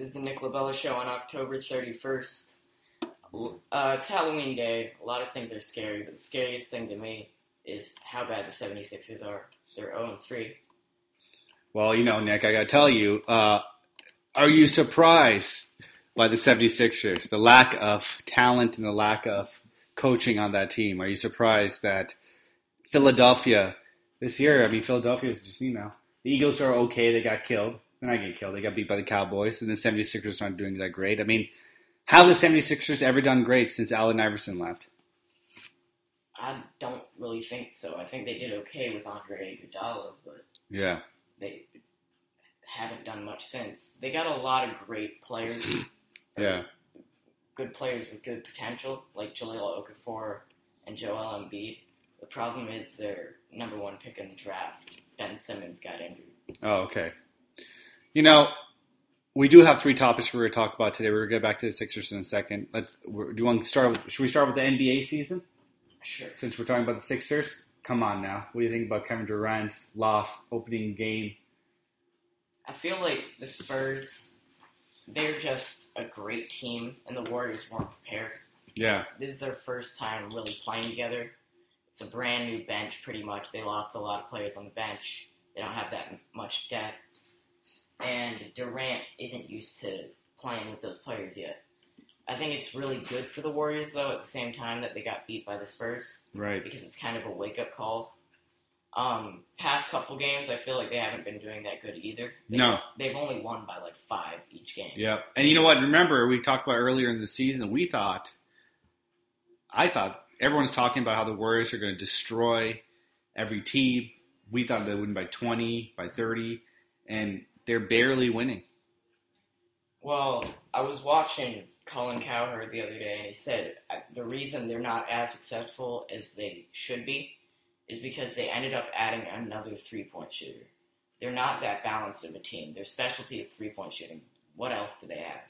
is the Nick Labella Show on October 31st. Uh, it's Halloween Day. A lot of things are scary, but the scariest thing to me is how bad the 76ers are. They're 0 3. Well, you know, Nick, I got to tell you, uh, are you surprised by the 76ers? The lack of talent and the lack of coaching on that team. Are you surprised that Philadelphia this year, I mean, Philadelphia is just, you know, the Eagles are okay. They got killed. They're not getting killed. They got beat by the Cowboys. And the 76ers aren't doing that great. I mean, how have the 76ers ever done great since Allen Iverson left? I don't really think so. I think they did okay with Andre Iguodala, but Yeah. they haven't done much since. They got a lot of great players, Yeah. good players with good potential, like Jahlil Okafor and Joel Embiid. The problem is their number one pick in the draft, Ben Simmons, got injured. Oh, okay. You know, we do have three topics we're going to talk about today. We're going to get back to the Sixers in a second. Let's. Do you want to start? With, should we start with the NBA season Sure. since we're talking about the Sixers? Come on now. What do you think about Kevin Durant's loss opening game? I feel like the Spurs, they're just a great team, and the Warriors weren't prepared. Yeah. This is their first time really playing together. It's a brand new bench, pretty much. They lost a lot of players on the bench. They don't have that much depth. And Durant isn't used to playing with those players yet. I think it's really good for the Warriors, though, at the same time that they got beat by the Spurs, Right. because it's kind of a wake up call. Um, past couple games, I feel like they haven't been doing that good either. They, No. They've only won by like five each game. Yep. And you know what? Remember, we talked about earlier in the season, we thought, I thought, everyone's talking about how the Warriors are going to destroy every team. We thought they'd win by 20, by 30, and they're barely winning. Well, I was watching Colin Cowherd the other day, and he said uh, the reason they're not as successful as they should be is because they ended up adding another three point shooter. They're not that balanced of a team. Their specialty is three point shooting. What else do they have?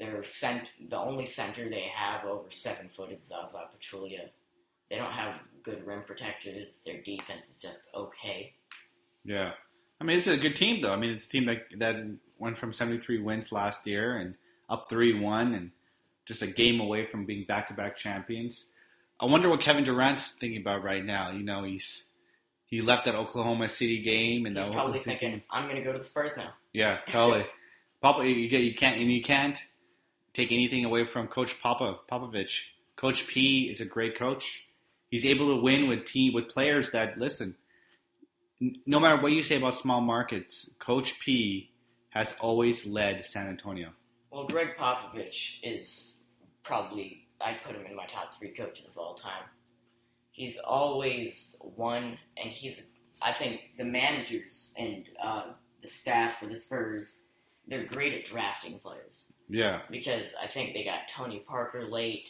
Their cent- the only center they have over seven foot is Zaza Pachulia. They don't have good rim protectors. Their defense is just okay. Yeah. I mean, it's a good team, though. I mean, it's a team that, that went from 73 wins last year and up 3 1 and just a game away from being back to back champions. I wonder what Kevin Durant's thinking about right now. You know, he's he left that Oklahoma City game and He's probably thinking, game. "I'm going to go to the Spurs now." Yeah, totally. Papa, you, get, you can't and you can't take anything away from Coach Papa Popovich. Coach P is a great coach. He's able to win with team with players that listen. No matter what you say about small markets, Coach P has always led San Antonio. Well, Gregg Popovich is probably I'd put him in my top three coaches of all time. He's always won, and he's I think the managers and uh, the staff for the Spurs they're great at drafting players Yeah, because I think they got Tony Parker late.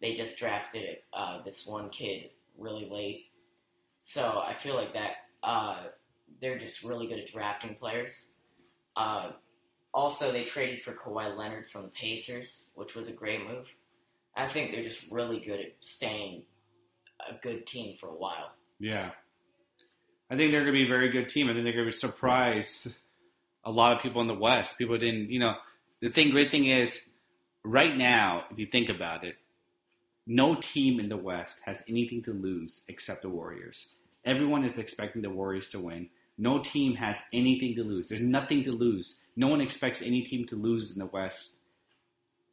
They just drafted uh, this one kid really late, so I feel like that uh, they're just really good at drafting players. Uh, also, they traded for Kawhi Leonard from the Pacers, which was a great move. I think they're just really good at staying a good team for a while. yeah. I think they're going to be a very good team. I think they're going to surprise a lot of people in the West. People didn't, you know, the thing, great thing is, right now, if you think about it, no team in the West has anything to lose except the Warriors. Everyone is expecting the Warriors to win. No team has anything to lose. There's nothing to lose. No one expects any team to lose in the West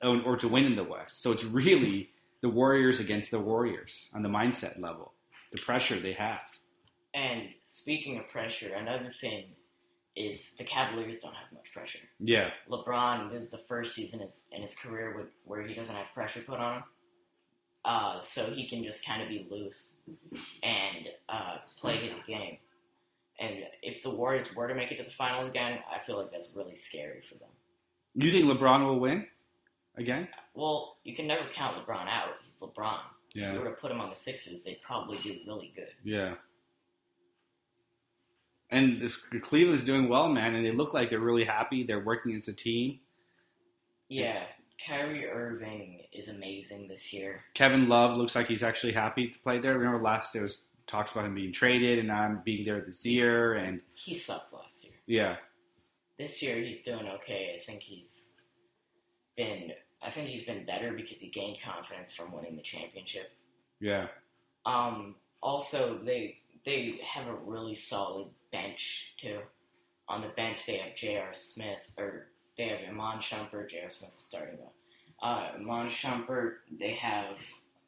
or, or to win in the West. So it's really the Warriors against the Warriors on the mindset level, the pressure they have. And speaking of pressure, another thing is the Cavaliers don't have much pressure. Yeah, LeBron, this is the first season in his, in his career with, where he doesn't have pressure put on him. Uh, so he can just kind of be loose and uh, play his game. And if the Warriors were to make it to the finals again, I feel like that's really scary for them. you think LeBron will win again? Well, you can never count LeBron out. He's LeBron. Yeah. If you were to put him on the Sixers, they'd probably do really good. yeah. And this, Cleveland's doing well, man, and they look like they're really happy. They're working as a team. Yeah, Kyrie Irving is amazing this year. Kevin Love looks like he's actually happy to play there. Remember last there was talks about him being traded and not being there this year, and He sucked last year. yeah, this year he's doing okay. I think he's been I think he's been better because he gained confidence from winning the championship. Yeah. Um, also, they they have a really solid bench too. On the bench, they have J.R. Smith, or they have Iman Shumpert. J.R. Smith is starting though. Uh, Iman Shumpert. They have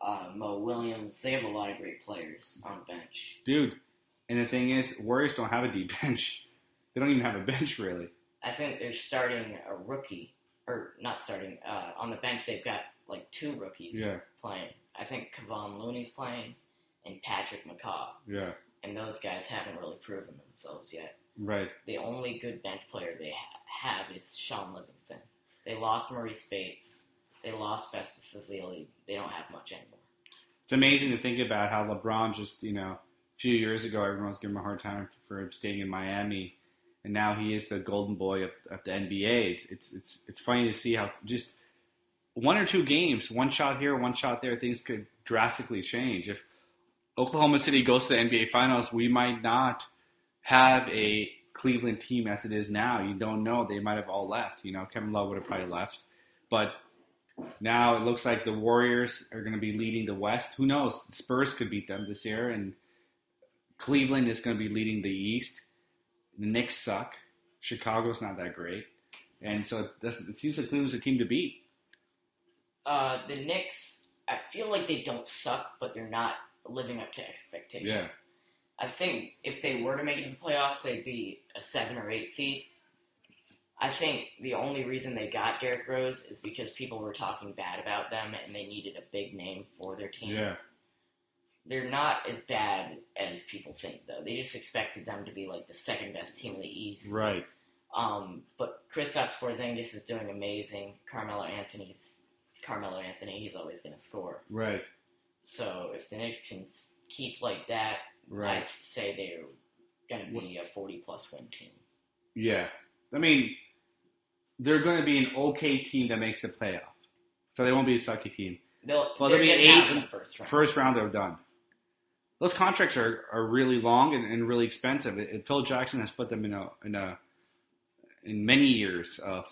uh, Mo Williams. They have a lot of great players on the bench. Dude, and the thing is, Warriors don't have a deep bench. They don't even have a bench really. I think they're starting a rookie, or not starting. Uh, on the bench, they've got like two rookies Yeah. playing. I think Kevon Looney's playing, and Patrick McCaw. Yeah. And those guys haven't really proven themselves yet. Right. The only good bench player they ha- have is Shaun Livingston. They lost Marreese Speights. They lost Festus Ezeli. They don't have much anymore. It's amazing to think about how LeBron just, you know, a few years ago everyone was giving him a hard time for staying in Miami, and now he is the golden boy of, of the NBA. It's, it's it's it's funny to see how just one or two games, one shot here, one shot there, things could drastically change. If Oklahoma City goes to the NBA Finals, we might not have a Cleveland team as it is now. You don't know; they might have all left. You know, Kevin Love would have probably left, but now it looks like the Warriors are going to be leading the West. Who knows? The Spurs could beat them this year, and Cleveland is going to be leading the East. The Knicks suck. Chicago's not that great, and so it, it seems like Cleveland's a team to beat. Uh, the Knicks, I feel like they don't suck, but they're not living up to expectations. Yeah. I think if they were to make it to the playoffs, they'd be a seven or eight seed. I think the only reason they got Derrick Rose is because people were talking bad about them and they needed a big name for their team. Yeah. They're not as bad as people think, though. They just expected them to be like the second best team in the East. right. Um, but Kristaps Porzingis is doing amazing. Carmelo Anthony's Carmelo Anthony. He's always going to score. Right, So if the Knicks can keep like that, right. I'd say they're going to be a forty plus win team. Yeah, I mean, they're going to be an okay team that makes a playoff, so they won't be a sucky team. They'll, Well, they'll be eight in in the first round. First round, they're done. Those contracts are, are really long and, and really expensive. It, it- Phil Jackson has put them in a in a in many years of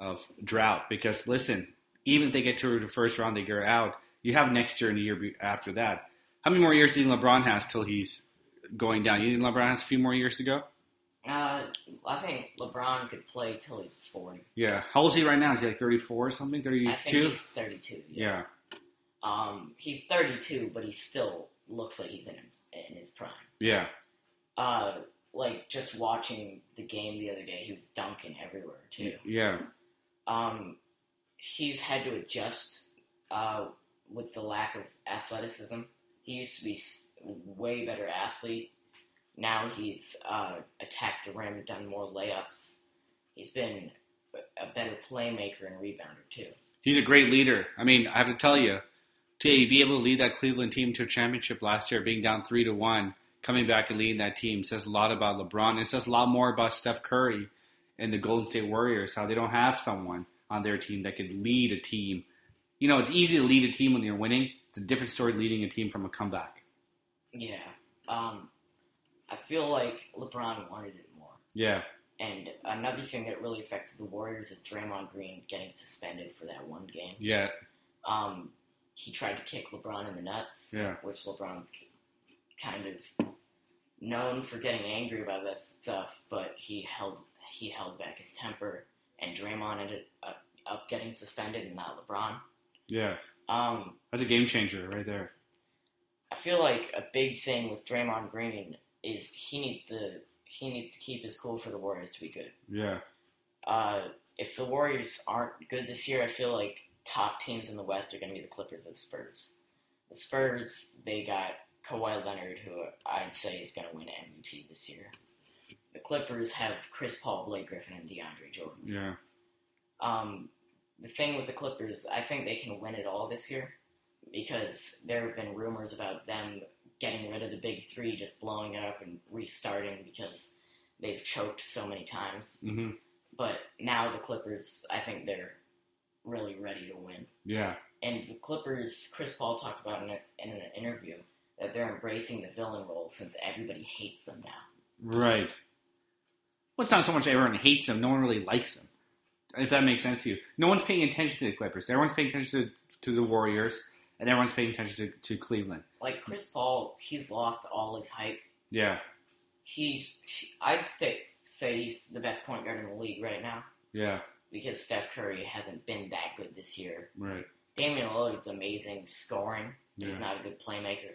of drought because listen, even if they get to the first round, they get out. You have next year and the year after that. How many more years do you think LeBron has till he's going down? You think LeBron has a few more years to go? Uh, I think LeBron could play till he's forty. Yeah. How old is he right now? Is he like thirty four or something? Thirty I think he's thirty-two. Yeah. Um, he's thirty-two, but he still looks like he's in in his prime. Yeah. Uh, like just watching the game the other day, he was dunking everywhere too. Yeah. Um, he's had to adjust uh, with the lack of athleticism. He used to be way better athlete. Now he's uh, attacked the rim, done more layups. He's been a better playmaker and rebounder too. He's a great leader. I mean, I have to tell you, to be able to lead that Cleveland team to a championship last year, being down three to one, coming back and leading that team says a lot about LeBron. It says a lot more about Steph Curry and the Golden State Warriors, how they don't have someone on their team that could lead a team. You know, it's easy to lead a team when you're winning. It's a different story leading a team from a comeback. Yeah. Um, I feel like LeBron wanted it more. Yeah, And another thing that really affected the Warriors is Draymond Green getting suspended for that one game. yeah, Um, he tried to kick LeBron in the nuts, Yeah. which LeBron's kind of known for getting angry about that stuff, but he held he held back his temper, and Draymond ended up, up getting suspended, and not LeBron. yeah. Um, That's a game changer right there. I feel like a big thing with Draymond Green is he needs to he needs to keep his cool for the Warriors to be good. Yeah, Uh, if the Warriors aren't good this year, I feel like top teams in the West are going to be the Clippers and the Spurs. The Spurs, they got Kawhi Leonard, who I'd say is going to win MVP this year. The Clippers have Chris Paul, Blake Griffin, and DeAndre Jordan. yeah, Um, the thing with the Clippers, I think they can win it all this year because there have been rumors about them getting rid of the big three, just blowing it up and restarting because they've choked so many times. hmm But now the Clippers, I think they're really ready to win. yeah, And the Clippers, Chris Paul talked about in, a, in an interview that they're embracing the villain role since everybody hates them now. right. Well, it's not so much everyone hates him; no one really likes him. If that makes sense to you, no one's paying attention to the Clippers. Everyone's paying attention to, to the Warriors, and everyone's paying attention to, to Cleveland. Like Chris Paul, he's lost all his hype. Yeah, He's, I'd say, say he's the best point guard in the league right now yeah, because Steph Curry hasn't been that good this year. right. Damian Lillard's amazing scoring. Yeah. He's not a good playmaker.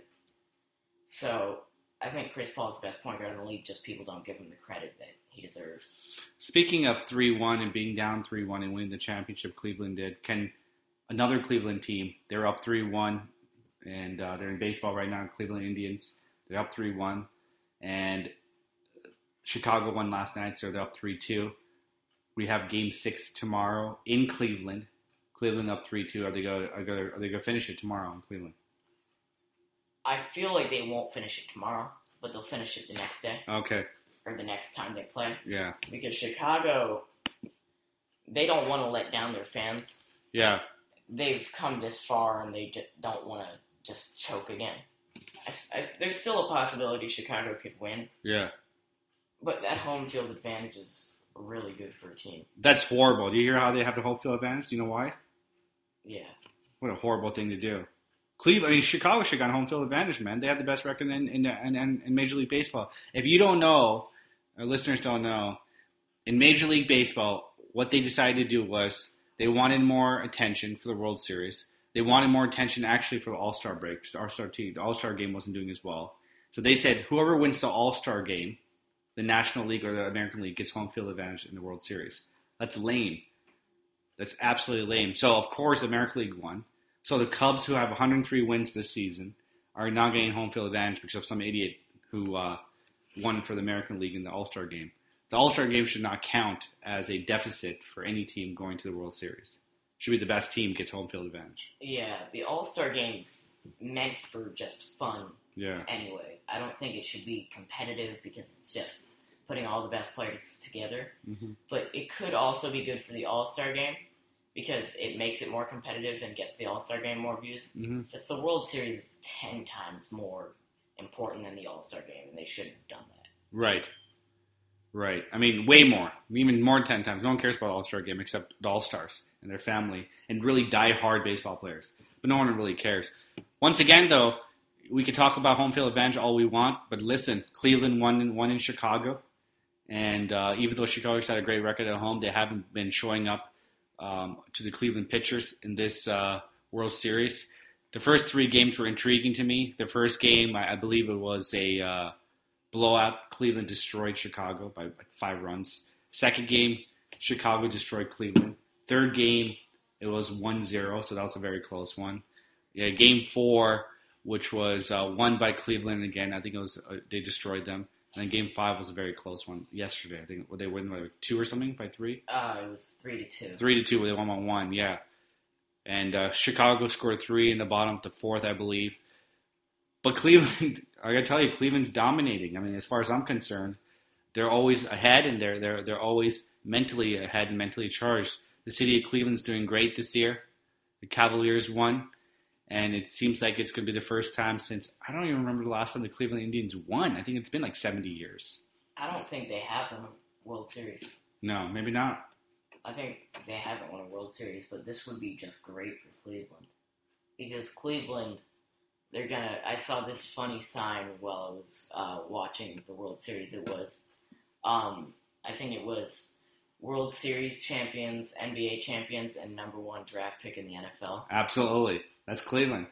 So I think Chris Paul's the best point guard in the league. Just people don't give him the credit that he deserves. Speaking of three one and being down three one and winning the championship, Cleveland did. Can another Cleveland team? They're up three one, and uh, they're in baseball right now. Cleveland Indians. They're up three one, and Chicago won last night, so they're up three two. We have Game Six tomorrow in Cleveland. Cleveland up three two. Are they go? Are they going to finish it tomorrow in Cleveland? I feel like they won't finish it tomorrow, but they'll finish it the next day Okay. Or the next time they play Yeah. because Chicago, they don't want to let down their fans. Yeah. They've come this far and they just don't want to just choke again. I, I, there's still a possibility Chicago could win, Yeah. but that home field advantage is really good for a team. That's horrible. Do you hear how they have the home field advantage? Do you know why? Yeah. What a horrible thing to do. Cleveland, I mean, Chicago should have got home field advantage, man. They have the best record in, in, in, in, in Major League Baseball. If you don't know, our listeners don't know, in Major League Baseball, what they decided to do was they wanted more attention for the World Series. They wanted more attention actually for the All Star break. The All Star team, the All Star game wasn't doing as well. So they said whoever wins the All Star game, the National League or the American League, gets home field advantage in the World Series. That's lame. That's absolutely lame. So of course, the American League won. So the Cubs, who have 103 wins this season, are not getting home field advantage because of some idiot who uh, won for the American League in the All Star game. The All Star game should not count as a deficit for any team going to the World Series. Should be the best team gets home field advantage. Yeah, the All Star game's meant for just fun Yeah. anyway. I don't think it should be competitive because it's just putting all the best players together. hmm But it could also be good for the All Star game because it makes it more competitive and gets the All Star game more views. hmm Just the World Series is ten times more important than the All Star game, and they shouldn't have done that. Right. Right. I mean, way more. Even more than 10 times. No one cares about All Star game except the All Stars and their family and really die hard baseball players. But no one really cares. Once again, though, we could talk about home field advantage all we want, but listen, Cleveland won in, won in Chicago. And uh, even though Chicago's had a great record at home, they haven't been showing up um, to the Cleveland pitchers in this uh, World Series. The first three games were intriguing to me. The first game, I, I believe it was a uh, blowout. Cleveland destroyed Chicago by like five runs. Second game, Chicago destroyed Cleveland. Third game, it was 1-0, so that was a very close one. Yeah, game four, which was uh, won by Cleveland again. I think it was uh, they destroyed them. And then game five was a very close one yesterday. I think they won by like two or something by three, Uh, it was three to two. three to two. They won by one. Yeah, and uh, Chicago scored three in the bottom of the fourth, I believe. But Cleveland, I gotta tell you, Cleveland's dominating. I mean, as far as I'm concerned, they're always ahead, and they're they're they're always mentally ahead and mentally charged. The city of Cleveland's doing great this year. The Cavaliers won, and it seems like it's going to be the first time since I don't even remember the last time the Cleveland Indians won. I think it's been like 70 years. I don't think they have won a World Series. No, maybe not. I think they haven't won a World Series, but this would be just great for Cleveland because Cleveland, they're gonna. I saw this funny sign while I was uh, watching the World Series. It was, um, I think it was World Series champions, NBA champions, and number one draft pick in the NFL. Absolutely, that's Cleveland.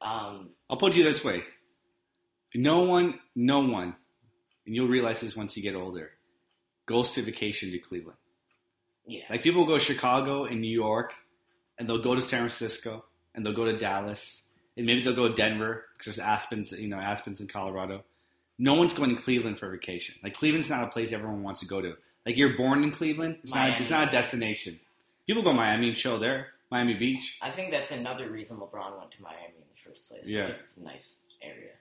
Um, I'll put you this way: no one, no one, and you'll realize this once you get older, goes to vacation to Cleveland. Yeah, Like people go to Chicago and New York, and they'll go to San Francisco, and they'll go to Dallas, and maybe they'll go to Denver because there's Aspens, you know, Aspens in Colorado. No one's going to Cleveland for vacation. Like Cleveland's not a place everyone wants to go to. Like you're born in Cleveland, it's not. It's not a destination. People go to Miami and chill there, Miami Beach. I think that's another reason LeBron went to Miami in the first place. Yeah. it's a nice area.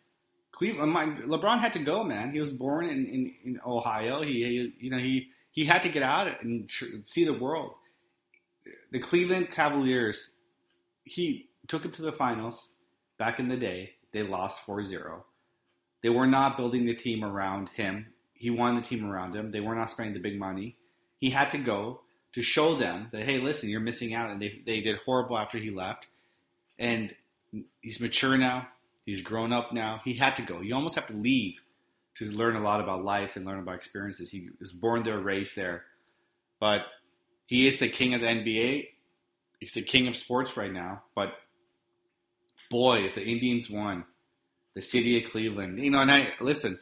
Cleveland, uh, my, LeBron had to go, man. He was born in, in, in Ohio. He, he, you know, he he had to get out and tr- see the world. The Cleveland Cavaliers, he took him to the finals back in the day. They lost 4-0. They were not building the team around him. he wanted the team around him. They were not spending the big money. He had to go to show them that hey, listen, you're missing out, and they they did horrible after he left. And he's mature now. He's grown up now. He had to go. You almost have to leave to learn a lot about life and learn about experiences. He was born there, raised there, but he is the king of the NBA. He's the king of sports right now. But boy, if the Indians won, the city of Cleveland, you know, and I listen.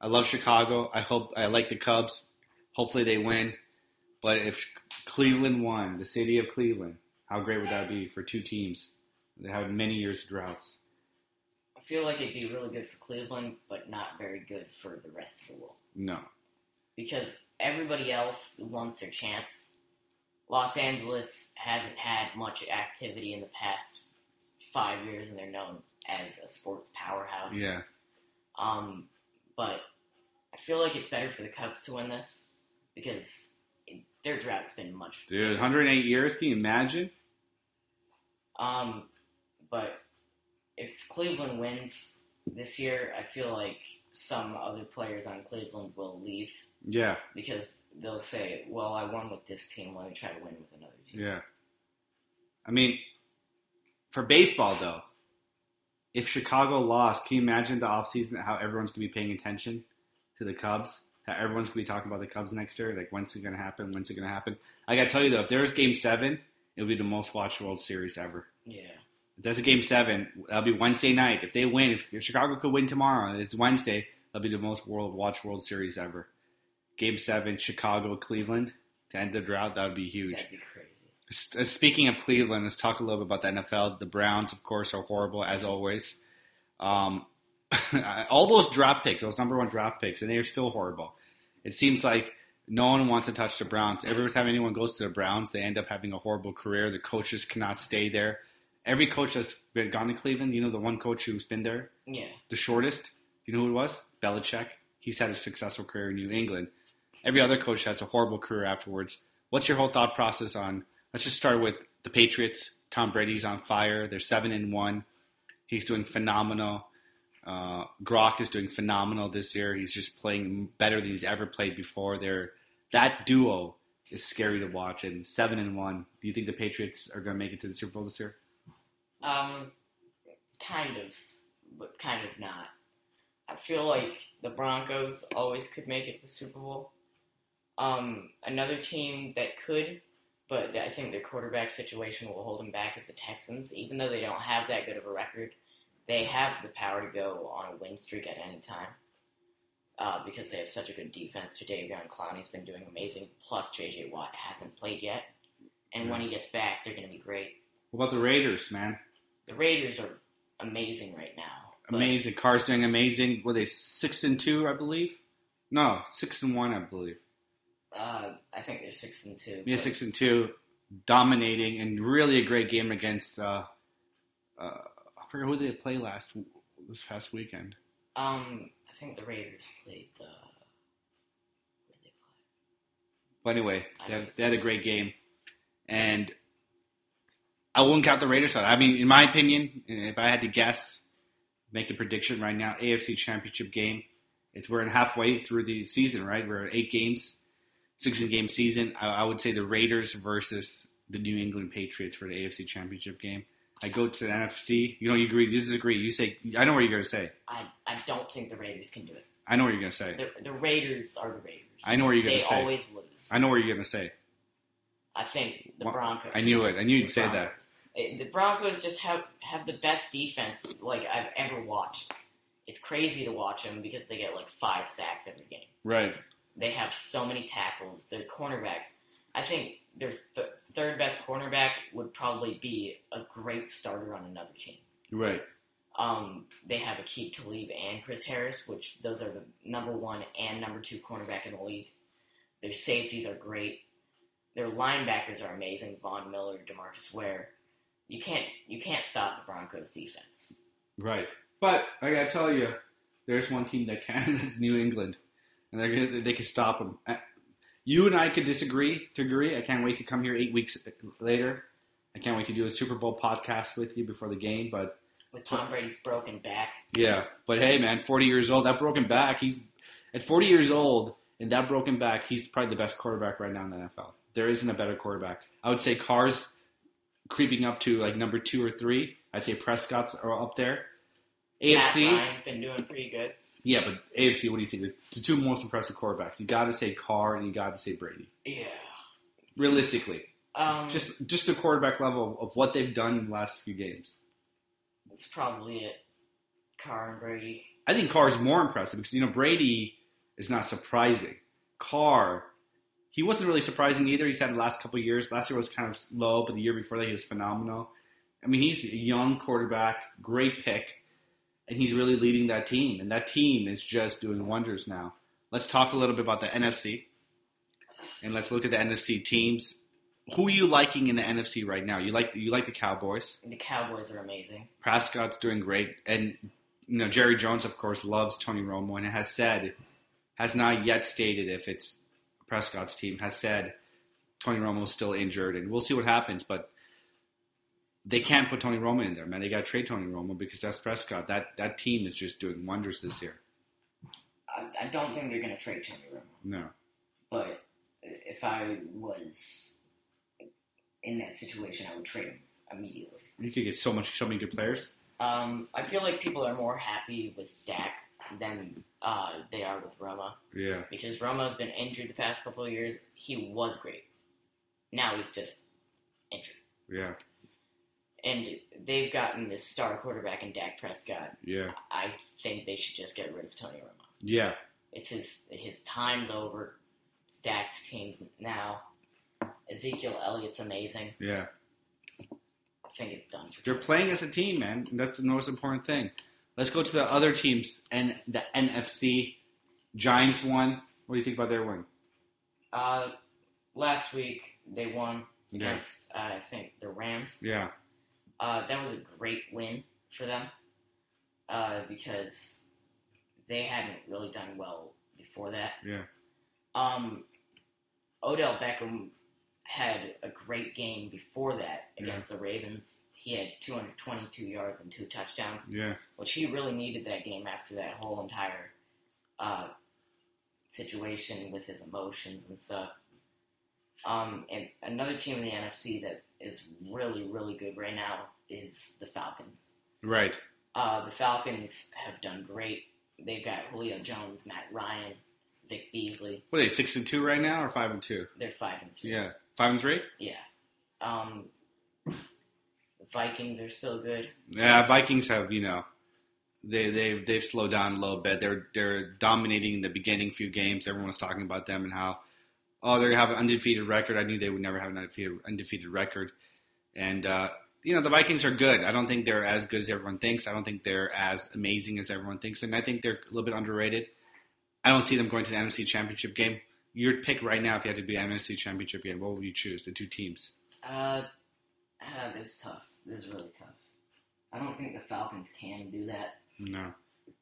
I love Chicago. I hope I like the Cubs. Hopefully they win. But if Cleveland won, the city of Cleveland, how great would that be for two teams that have many years of droughts? Feel like it'd be really good for Cleveland, but not very good for the rest of the world. No. Because everybody else wants their chance. Los Angeles hasn't had much activity in the past five years, and they're known as a sports powerhouse. Yeah. Um, but I feel like it's better for the Cubs to win this because their drought's been much. Dude, 108 years. Can you imagine? Um, but if Cleveland wins this year, I feel like some other players on Cleveland will leave Yeah. because they'll say, "Well, I won with this team. Let me try to win with another team." Yeah. I mean, for baseball though, if Chicago lost, can you imagine the offseason how everyone's gonna be paying attention to the Cubs? How everyone's gonna be talking about the Cubs next year? Like when's it gonna happen? When's it gonna happen? I gotta tell you though, if there's game seven, it'll be the most watched World Series ever. Yeah, there's a game seven, that'll be Wednesday night. If they win, if, if Chicago could win tomorrow, it's Wednesday, that'll be the most world watch World Series ever. Game seven, Chicago, Cleveland, to end the drought, that would be huge. that'd be crazy. S- uh, Speaking of Cleveland, let's talk a little bit about the NFL. The Browns, of course, are horrible as always. Um, all those draft picks, those number one draft picks, and they are still horrible. It seems like no one wants to touch the Browns. Every time anyone goes to the Browns, they end up having a horrible career. The coaches cannot stay there. Every coach that's been gone to Cleveland, you know the one coach who's been there Yeah, the shortest. You know who it was? Belichick. He's had a successful career in New England. Every other coach has a horrible career afterwards. What's your whole thought process on? Let's just start with the Patriots. Tom Brady's on fire. They're seven and one. He's doing phenomenal. Uh, Gronk is doing phenomenal this year. He's just playing better than he's ever played before. They're that duo is scary to watch. And seven and one. Do you think the Patriots are going to make it to the Super Bowl this year? Um, kind of, but kind of not. I feel like the Broncos always could make it to the Super Bowl. Um, another team that could, but I think their quarterback situation will hold them back is the Texans. Even though they don't have that good of a record, they have the power to go on a win streak at any time. Uh, because they have such a good defense. Today, Jadeveon Clowney's been doing amazing. Plus, J.J. Watt hasn't played yet, and when he gets back, they're going to be great. What about the Raiders, man? The Raiders are amazing right now. but- Amazing. Carr's doing amazing. Were they six and two, I believe? No, six and one, I believe. Uh, I think they're six and two. Yeah, but- six and two, dominating, and really a great game against. Uh, uh, I forget who they play last this past weekend. Um, I think the Raiders played the. Where they play? But anyway, they had, they had a great game, and I wouldn't count the Raiders out. I mean, in my opinion, if I had to guess, make a prediction right now, AFC Championship game. It's we're in halfway through the season, right? We're at eight games, sixteen game season. I, I would say the Raiders versus the New England Patriots for the AFC Championship game. I go to the NFC. You know, you agree, you disagree. You say, I know what you're going to say. I, I don't think the Raiders can do it. I know what you're going to say. The, the Raiders are the Raiders. I know what you're gonna say. They always lose. I know what you're going to say. I think the Well, Broncos. I knew it. I knew you'd say that. The Broncos just have have the best defense like I've ever watched. It's crazy to watch them because they get like five sacks every game. Right. They have so many tackles. Their cornerbacks. I think their th- third best cornerback would probably be a great starter on another team. Right. Um, they have Aqib Talib and Chris Harris, which those are the number one and number two cornerback in the league. Their safeties are great. Their linebackers are amazing. Von Miller, DeMarcus Ware. You can't you can't stop the Broncos defense. Right. But I gotta tell you, there's one team that can. It's New England, and they're gonna, they can stop them. You and I could disagree to agree. I can't wait to come here eight weeks later. I can't wait to do a Super Bowl podcast with you before the game. But With Tom Brady's broken back, yeah, but hey, man, 40 years old, that broken back. He's At 40 years old and that broken back, he's probably the best quarterback right now in the NFL. There isn't a better quarterback. I would say Carr's creeping up to like number two or three. I'd say Prescott's are up there. AFC, Matt Ryan's been doing pretty good. yeah, but AFC, what do you think? The two most impressive quarterbacks. You got to say Carr and you got to say Brady. Yeah. Realistically, Um, just just the quarterback level of what they've done in the last few games. That's probably it. Carr and Brady. I think Carr is more impressive because you know Brady is not surprising. Carr, he wasn't really surprising either. He's had the last couple of years. Last year was kind of slow, but the year before that he was phenomenal. I mean, he's a young quarterback, great pick, and he's really leading that team. And that team is just doing wonders now. Let's talk a little bit about the NFC, and let's look at the NFC teams. Who are you liking in the NFC right now? You like you like the Cowboys. The Cowboys are amazing. Prescott's doing great, and you know Jerry Jones, of course, loves Tony Romo and has said, has not yet stated if it's Prescott's team, has said Tony Romo's still injured, and we'll see what happens. But they can't put Tony Romo in there, man. They got to trade Tony Romo because that's Prescott. That that team is just doing wonders this year. I, I don't think they're going to trade Tony Romo. No, But if I was in that situation, I would trade him immediately. you could get so much, so many good players. Um, I feel like people are more happy with Dak than uh, they are with Roma Yeah, because Romo's been injured the past couple of years. He was great. Now he's just injured. yeah, And they've gotten this star quarterback in Dak Prescott. yeah, I think they should just get rid of Tony Romo. yeah. It's his his time's over. It's Dak's teams now. Ezekiel Elliott's amazing. Yeah, I think it's done for they're playing as a team, man. That's the most important thing. Let's go to the other teams and the NFC. Giants won. What do you think about their win? Uh, last week they won Yeah. against uh, I think the Rams. Yeah, Uh, that was a great win for them uh, because they hadn't really done well before that. yeah, Um, Odell Beckham had a great game before that against the Ravens. He had 222 yards and two touchdowns, yeah, which he really needed that game after that whole entire uh, situation with his emotions and stuff. Um, and another team in the NFC that is really, really good right now is the Falcons. right. Uh, the Falcons have done great. They've got Julio Jones, Matt Ryan, Vic Beasley. What are they? Six and two right now, or five and two? They're five and three. Yeah, five and three. Yeah. Um, the Vikings are still good. Yeah, Vikings have you know, they they they've slowed down a little bit. They're they're dominating the beginning few games. Everyone was talking about them and how oh they have an undefeated record. I knew they would never have an undefeated undefeated record, and uh, you know the Vikings are good. I don't think they're as good as everyone thinks. I don't think they're as amazing as everyone thinks, and I think they're a little bit underrated. I don't see them going to the NFC Championship game. Your pick right now, if you had to be NFC Championship game, what would you choose? The two teams. Uh, uh, this is tough. This is really tough. I don't think the Falcons can do that. No,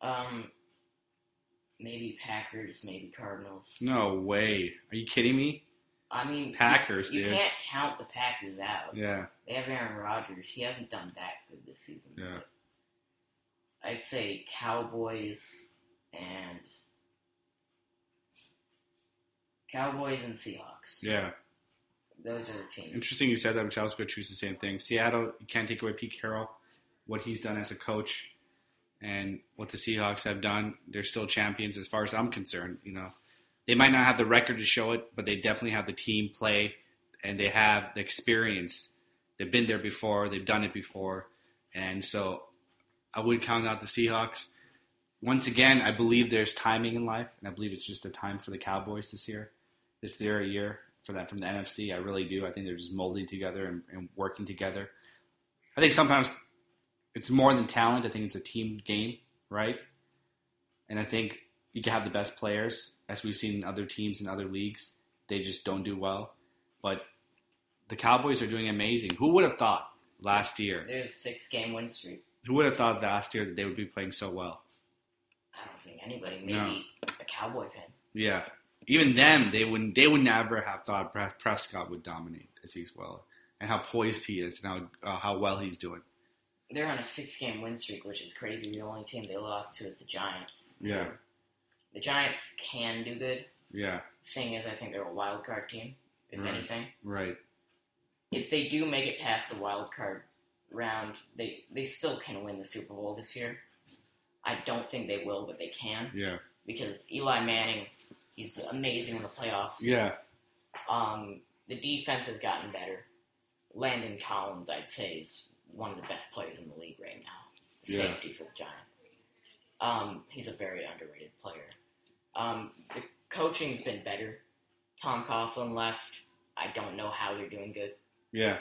Um, maybe Packers, maybe Cardinals. no way. Are you kidding me? I mean you- Packers, You, dude. can't count the Packers out. Yeah, They have Aaron Rodgers. He hasn't done that good this season. Yeah. I'd say Cowboys and Cowboys and Seahawks. yeah. Those are the teams. Interesting you said that, which I was going to choose the same thing. Seattle, you can't take away Pete Carroll, what he's done as a coach, and what the Seahawks have done. They're still champions as far as I'm concerned. You know, they might not have the record to show it, but they definitely have the team play, and they have the experience. They've been there before. They've done it before, and so I would count out the Seahawks. Once again, I believe there's timing in life, and I believe it's just a time for the Cowboys this year. It's their year for that from the NFC. I really do. I think they're just molding together and, and working together. I think sometimes it's more than talent. I think it's a team game, right? And I think you can have the best players, as we've seen in other teams in other leagues. They just don't do well. But the Cowboys are doing amazing. Who would have thought last year? There's a six game win streak. Who would have thought last year that they would be playing so well? I don't think anybody, maybe No. a Cowboy fan. Yeah. Even them, they wouldn't. They would never have thought Prescott would dominate as he's well, and how poised he is, and how uh, how well he's doing. They're on a six game win streak, which is crazy. The only team they lost to is the Giants. Yeah. the Giants can do good. Yeah, Thing is, I think they're a wild card team, if Right. anything. right. If they do make it past the wild card round, they they still can win the Super Bowl this year. I don't think they will, but they can Yeah, because Eli Manning, he's amazing in the playoffs. yeah, Um, the defense has gotten better. Landon Collins, I'd say, is one of the best players in the league right now. Yeah. Safety for the Giants. Um, he's a very underrated player. Um, the coaching's been better. Tom Coughlin left. I don't know how they're doing good, yeah.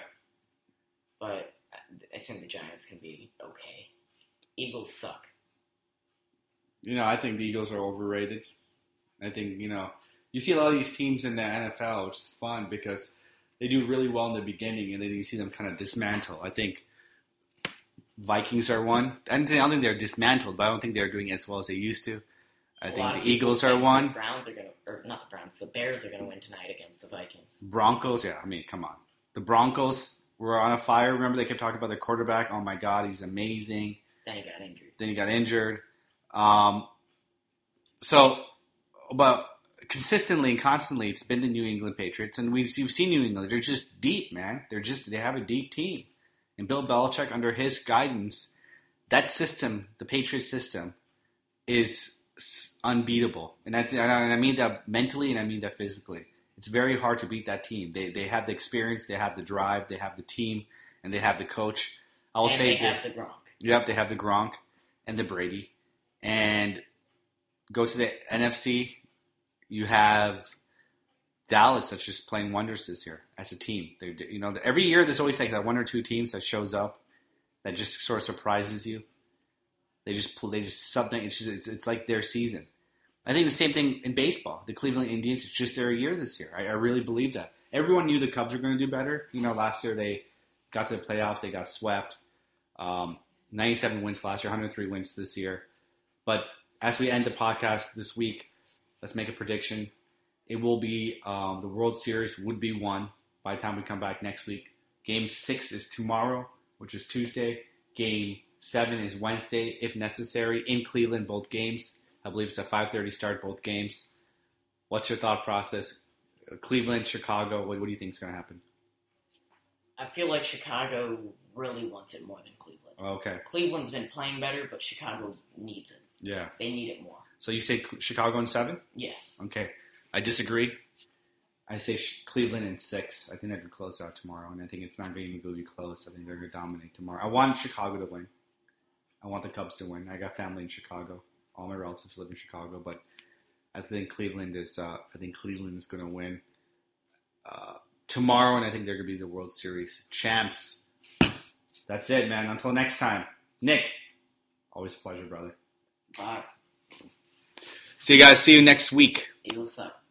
but I- I think the Giants can be okay. Eagles suck. You know, I think the Eagles are overrated. I think you know you see a lot of these teams in the NFL, which is fun because they do really well in the beginning, and then you see them kind of dismantle. I think Vikings are one. I don't think, I don't think they're dismantled, but I don't think they're doing as well as they used to. I A think the Eagles are The one. Browns are gonna, or not the Browns. The Bears are gonna win tonight against the Vikings. Broncos, yeah, I mean, come on. The Broncos were on a fire. Remember, they kept talking about their quarterback. Oh my God, he's amazing. Then he got injured. Then he got injured. Um, so, but consistently and constantly, it's been the New England Patriots, and we've, you've seen New England. They're just deep, man. They're just they have a deep team, and Bill Belichick, under his guidance, that system, the Patriot system, is unbeatable. And I, and I mean that mentally, and I mean that physically. It's very hard to beat that team. They they have the experience, they have the drive, they have the team, and they have the coach. I will and say they this. have the Gronk. Yep, they have the Gronk and the Brady. And go to the NFC, you have Dallas that's just playing wonders this year as a team. They, you know, every year there's always like that one or two teams that shows up that just sort of surprises you. They just pull, they just something. It's just it's, it's like their season. I think the same thing in baseball. The Cleveland Indians, it's just their year this year. I, I really believe that. Everyone knew the Cubs were going to do better. You know, last year they got to the playoffs, they got swept. Um, 97 wins last year, 103 wins this year. But as we end the podcast this week, let's make a prediction. It will be um, the World Series would be won by the time we come back next week. Game six is tomorrow, which is Tuesday. Game seven is Wednesday, if necessary, in Cleveland. Both games, I believe it's a 5:30 start. Both games. What's your thought process? Cleveland, Chicago. What, what do you think is going to happen? I feel like Chicago really wants it more than Cleveland. Okay, Cleveland's been playing better, but Chicago needs it. Yeah. They need it more. So you say Chicago in seven? Yes. Okay, I disagree. I say Cleveland in six. I think they're going to close out tomorrow, and I think it's not going to be close. I think they're going to dominate tomorrow. I want Chicago to win. I want the Cubs to win. I got family in Chicago. All my relatives live in Chicago, but I think Cleveland is. Uh, I think Cleveland is going to win uh, tomorrow, and I think they're going to be the World Series champs. That's it, man. Until next time, Nick. Always a pleasure, brother. Bye. See you guys. See you next week. Eagles suck. Uh,